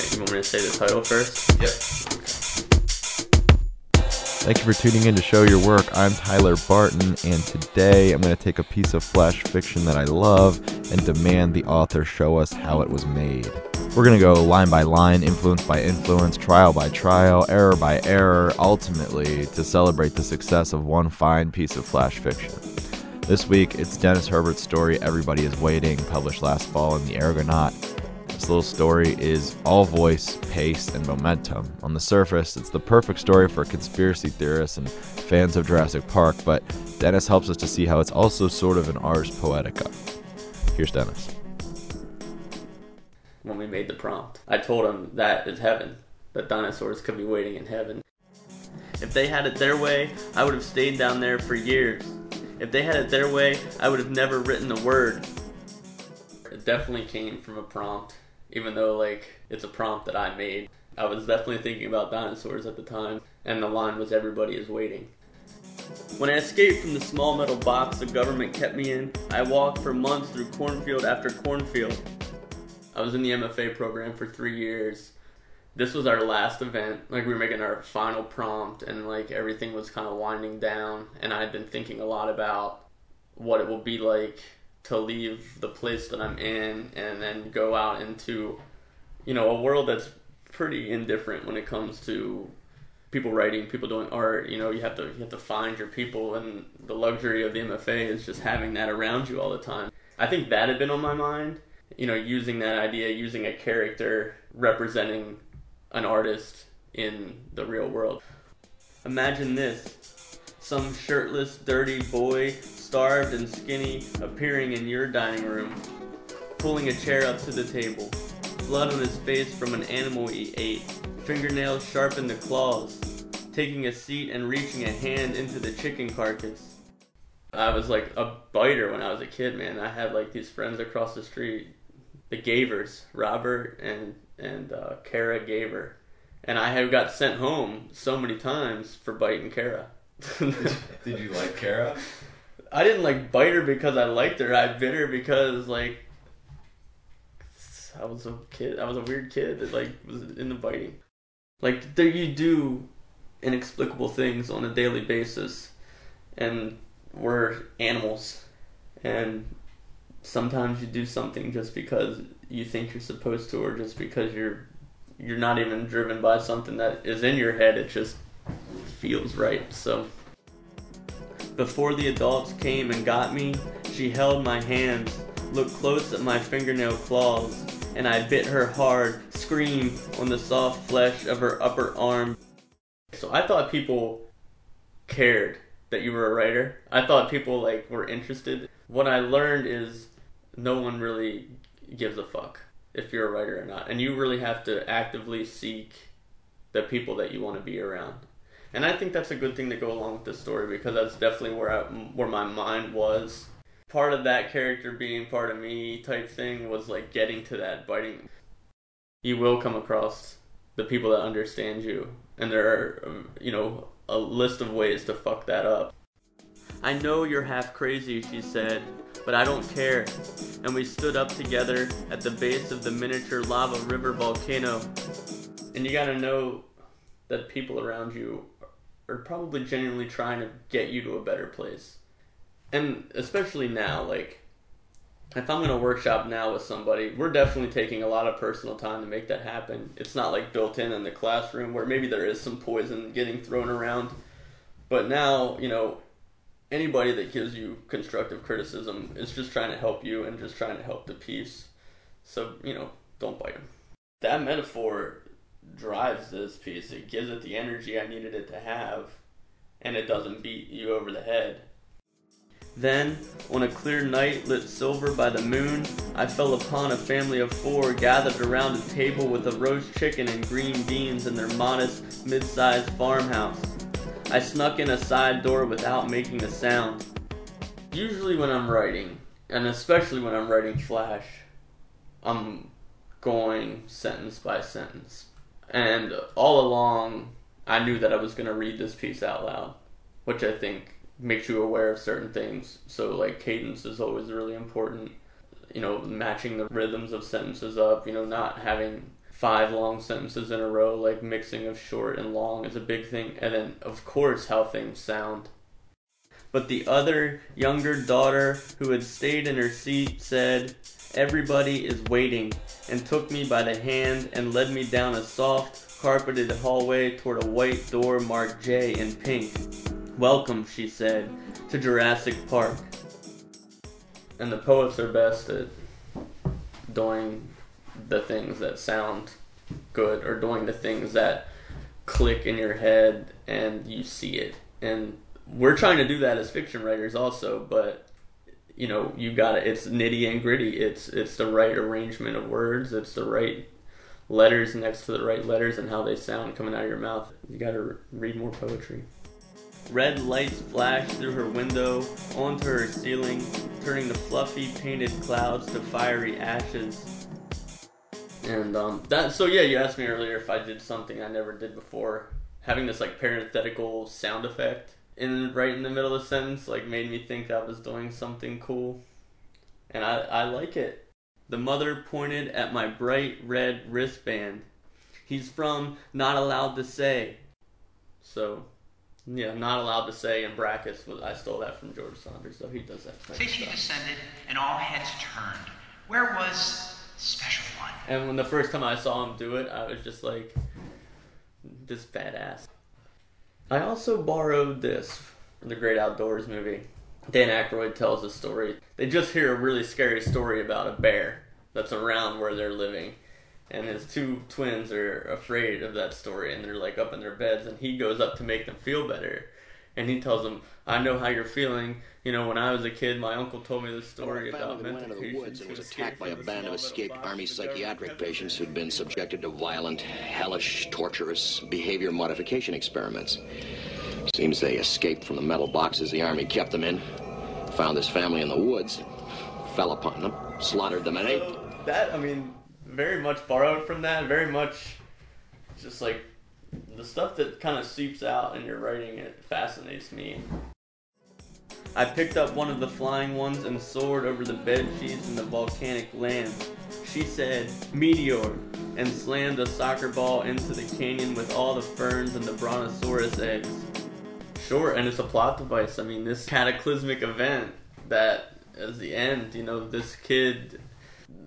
Alright, you want me to say the title first? Yep. Thank you for tuning in to Show Your Work. I'm Tyler Barton, and today I'm going to take a piece of flash fiction that I love and demand the author show us how it was made. We're going to go line by line, influence by influence, trial by trial, error by error, ultimately to celebrate the success of one fine piece of flash fiction. This week, it's Dennis Herbert's story, Everybody is Waiting, published last fall in The Argonaut. Little story is all voice, pace, and momentum. On the surface, it's the perfect story for conspiracy theorists and fans of Jurassic Park, but Dennis helps us to see how it's also sort of an ars poetica. Here's Dennis. When we made the prompt, I told him that is heaven, that dinosaurs could be waiting in heaven. If they had it their way, I would have stayed down there for years. If they had it their way, I would have never written a word. It definitely came from a prompt, even though like it's a prompt that I made. I was definitely thinking about dinosaurs at the time, and the line was everybody is waiting. When I escaped from the small metal box the government kept me in, I walked for months through cornfield after cornfield. I was in the MFA program for three years. This was our last event. Like we were making our final prompt, and like everything was kind of winding down. And I had been thinking a lot about what it will be like to leave the place that I'm in and then go out into, you know, a world that's pretty indifferent when it comes to people writing, people doing art. You know, you have to you have to find your people, and the luxury of the MFA is just having that around you all the time. I think that had been on my mind. You know, using that idea, using a character representing an artist in the real world. Imagine this some shirtless, dirty boy, starved and skinny, appearing in your dining room, pulling a chair up to the table, blood on his face from an animal he ate, fingernails sharp in the claws, taking a seat and reaching a hand into the chicken carcass. I was like a biter when I was a kid, man. I had like these friends across the street, the Gavers, Robert and and uh, Kara Gaver, and I have got sent home so many times for biting Kara. Did you like Kara? I didn't like bite her because I liked her. I bit her because like I was a kid. I was a weird kid that like was into biting. Like there, you do inexplicable things on a daily basis, and we're animals, and sometimes you do something just because you think you're supposed to, or just because you're you're not even driven by something that is in your head. It just feels right. So. Before the adults came and got me, she held my hands, looked close at my fingernail claws, and I bit her hard, screamed on the soft flesh of her upper arm. So I thought people cared that you were a writer. I thought people like were interested. What I learned is no one really gives a fuck if you're a writer or not. And you really have to actively seek the people that you want to be around and I think that's a good thing to go along with this story because that's definitely where I, where my mind was. Part of that character being part of me type thing was like getting to that biting. You will come across the people that understand you, and there are you know a list of ways to fuck that up. I know you're half crazy, she said, but I don't care. And we stood up together at the base of the miniature lava river volcano. And you gotta know that people around you are probably genuinely trying to get you to a better place. And especially now, like, if I'm going to workshop now with somebody, we're definitely taking a lot of personal time to make that happen. It's not like built in in the classroom where maybe there is some poison getting thrown around. But now, you know, anybody that gives you constructive criticism is just trying to help you and just trying to help the piece. So, you know, don't bite them. That metaphor drives this piece. It gives it the energy I needed it to have, and it doesn't beat you over the head. Then, on a clear night lit silver by the moon, I fell upon a family of four gathered around a table with a roast chicken and green beans in their modest, mid sized farmhouse. I snuck in a side door without making a sound. Usually, when I'm writing, and especially when I'm writing Flash, I'm going sentence by sentence. And all along, I knew that I was going to read this piece out loud, which I think makes you aware of certain things. So, like, cadence is always really important. You know, matching the rhythms of sentences up, you know, not having five long sentences in a row, like mixing of short and long is a big thing, and then of course how things sound. But the other younger daughter who had stayed in her seat said, Everybody is waiting, and took me by the hand and led me down a soft, carpeted hallway toward a white door marked J in pink. Welcome, she said, to Jurassic Park. And the poets are best at doing the things that sound good or doing the things that click in your head and you see it. And we're trying to do that as fiction writers also, but you know, you got it. It's nitty and gritty. It's it's the right arrangement of words. It's the right letters next to the right letters and how they sound coming out of your mouth. You got to read more poetry. Red lights flashed through her window onto her ceiling, turning the fluffy painted clouds to fiery ashes. And um, that so yeah, you asked me earlier if I did something I never did before. Having this like parenthetical sound effect in right in the middle of the sentence like made me think I was doing something cool. And I, I like it. The mother pointed at my bright red wristband. He's from Not Allowed to Say. So yeah, not allowed to say in brackets. I stole that from George Saunders, so he does that. Say she descended, and all heads turned. Where was special one? And when the first time I saw him do it, I was just like, this badass. I also borrowed this from the Great Outdoors movie. Dan Aykroyd tells a story. They just hear a really scary story about a bear that's around where they're living. And his two twins are afraid of that story and they're like up in their beds and he goes up to make them feel better. And he tells them, I know how you're feeling. You know, when I was a kid, my uncle told me this story Our about mental went into the woods and was attacked by a band of escaped army the psychiatric patients who'd been subjected to violent, hellish, torturous behavior modification experiments. Seems they escaped from the metal boxes the army kept them in, found this family in the woods, fell upon them, slaughtered them, and ate. That I mean, very much borrowed from that. Very much, just like the stuff that kind of seeps out in your writing. It fascinates me. I picked up one of the flying ones and soared over the bed sheets in the volcanic land. She said, "Meteor," and slammed a soccer ball into the canyon with all the ferns and the brontosaurus eggs. Sure, and it's a plot device. I mean, this cataclysmic event that is the end, you know, this kid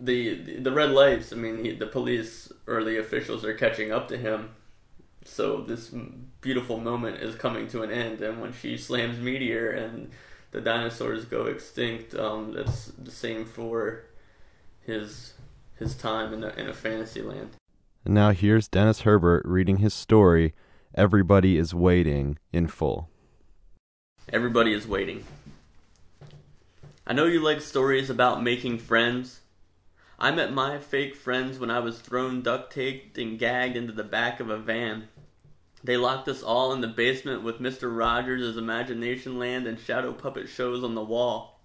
the the red lights. I mean, he, the police or the officials are catching up to him. So this beautiful moment is coming to an end, and when she slams meteor and the dinosaurs go extinct, um, that's the same for his his time in a, in a fantasy land. And now here's Dennis Herbert reading his story, Everybody is Waiting, in full. Everybody is waiting. I know you like stories about making friends. I met my fake friends when I was thrown duct taped and gagged into the back of a van. They locked us all in the basement with Mr. Rogers' Imagination Land and shadow puppet shows on the wall.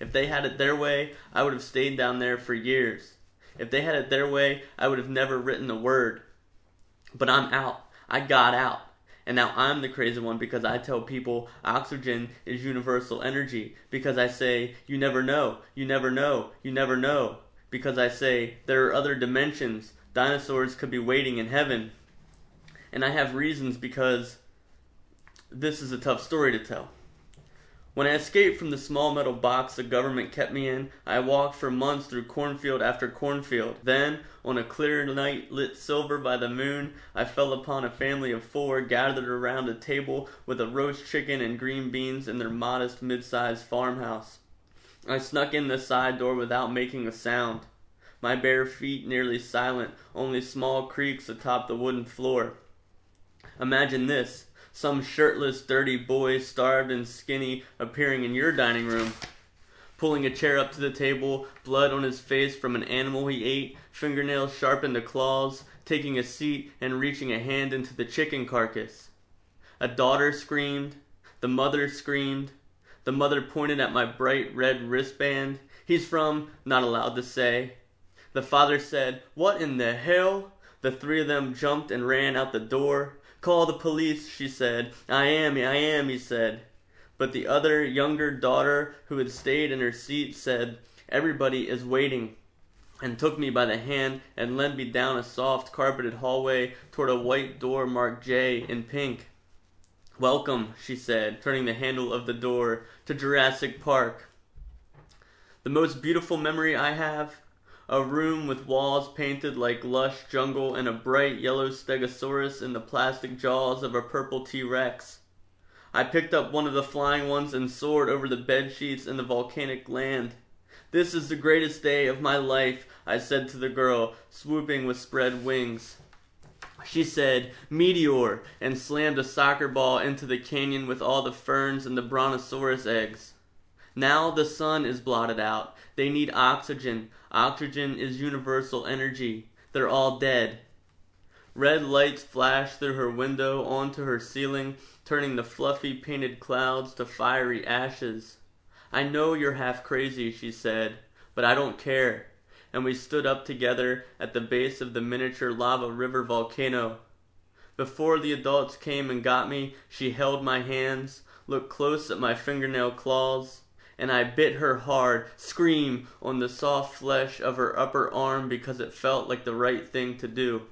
If they had it their way, I would have stayed down there for years. If they had it their way, I would have never written a word. But I'm out. I got out. And now I'm the crazy one because I tell people oxygen is universal energy. Because I say, you never know, you never know, you never know. Because I say, there are other dimensions. Dinosaurs could be waiting in heaven. And I have reasons because this is a tough story to tell. When I escaped from the small metal box the government kept me in, I walked for months through cornfield after cornfield. Then, on a clear night lit silver by the moon, I fell upon a family of four gathered around a table with a roast chicken and green beans in their modest mid-sized farmhouse. I snuck in the side door without making a sound. My bare feet nearly silent, only small creaks atop the wooden floor. Imagine this some shirtless, dirty boy, starved and skinny, appearing in your dining room, pulling a chair up to the table, blood on his face from an animal he ate, fingernails sharpened to claws, taking a seat and reaching a hand into the chicken carcass. A daughter screamed, the mother screamed, the mother pointed at my bright red wristband. He's from, not allowed to say. The father said, What in the hell? The three of them jumped and ran out the door. Call the police, she said. I am, I am, he said. But the other younger daughter, who had stayed in her seat, said, Everybody is waiting. and took me by the hand and led me down a soft carpeted hallway toward a white door marked J in pink. Welcome, she said, turning the handle of the door, to Jurassic Park. The most beautiful memory I have a room with walls painted like lush jungle and a bright yellow stegosaurus in the plastic jaws of a purple T Rex. I picked up one of the flying ones and soared over the bed sheets in the volcanic land. This is the greatest day of my life, I said to the girl, swooping with spread wings. She said, Meteor, and slammed a soccer ball into the canyon with all the ferns and the brontosaurus eggs. Now the sun is blotted out. They need oxygen. Oxygen is universal energy. They're all dead. Red lights flashed through her window onto her ceiling, turning the fluffy painted clouds to fiery ashes. I know you're half crazy, she said, but I don't care. And we stood up together at the base of the miniature lava river volcano. Before the adults came and got me, she held my hands, looked close at my fingernail claws, and I bit her hard, scream on the soft flesh of her upper arm because it felt like the right thing to do.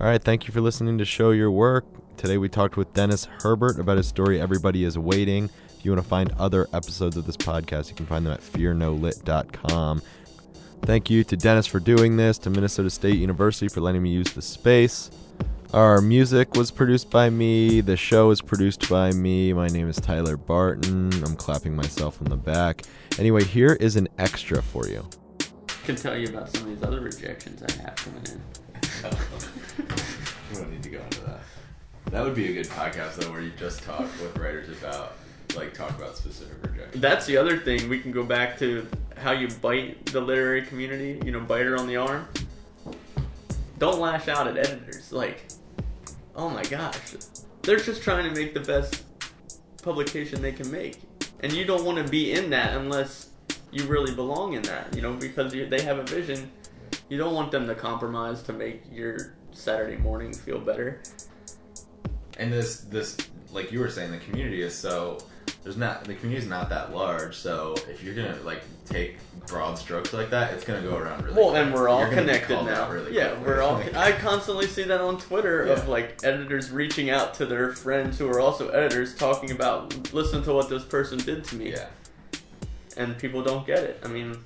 All right, thank you for listening to Show Your Work. Today we talked with Dennis Herbert about his story Everybody is Waiting. If you want to find other episodes of this podcast, you can find them at fearnolit.com. Thank you to Dennis for doing this, to Minnesota State University for letting me use the space. Our music was produced by me. The show is produced by me. My name is Tyler Barton. I'm clapping myself on the back. Anyway, here is an extra for you. I can tell you about some of these other rejections I have coming in. we don't need to go into that. That would be a good podcast though, where you just talk with writers about, like, talk about specific rejections. That's the other thing. We can go back to how you bite the literary community. You know, bite her on the arm. Don't lash out at editors. Like, oh my gosh, they're just trying to make the best publication they can make, and you don't want to be in that unless you really belong in that. You know, because you, they have a vision. You don't want them to compromise to make your Saturday morning feel better. And this, this, like you were saying, the community is so. There's not the community is not that large, so if you're gonna like take broad strokes like that, it's gonna go around really. Well, and we're all You're connected now. really yeah, quickly. we're all. Like, I constantly see that on Twitter of like editors reaching out to their friends who are also editors, talking about listen to what this person did to me, yeah. and people don't get it. I mean,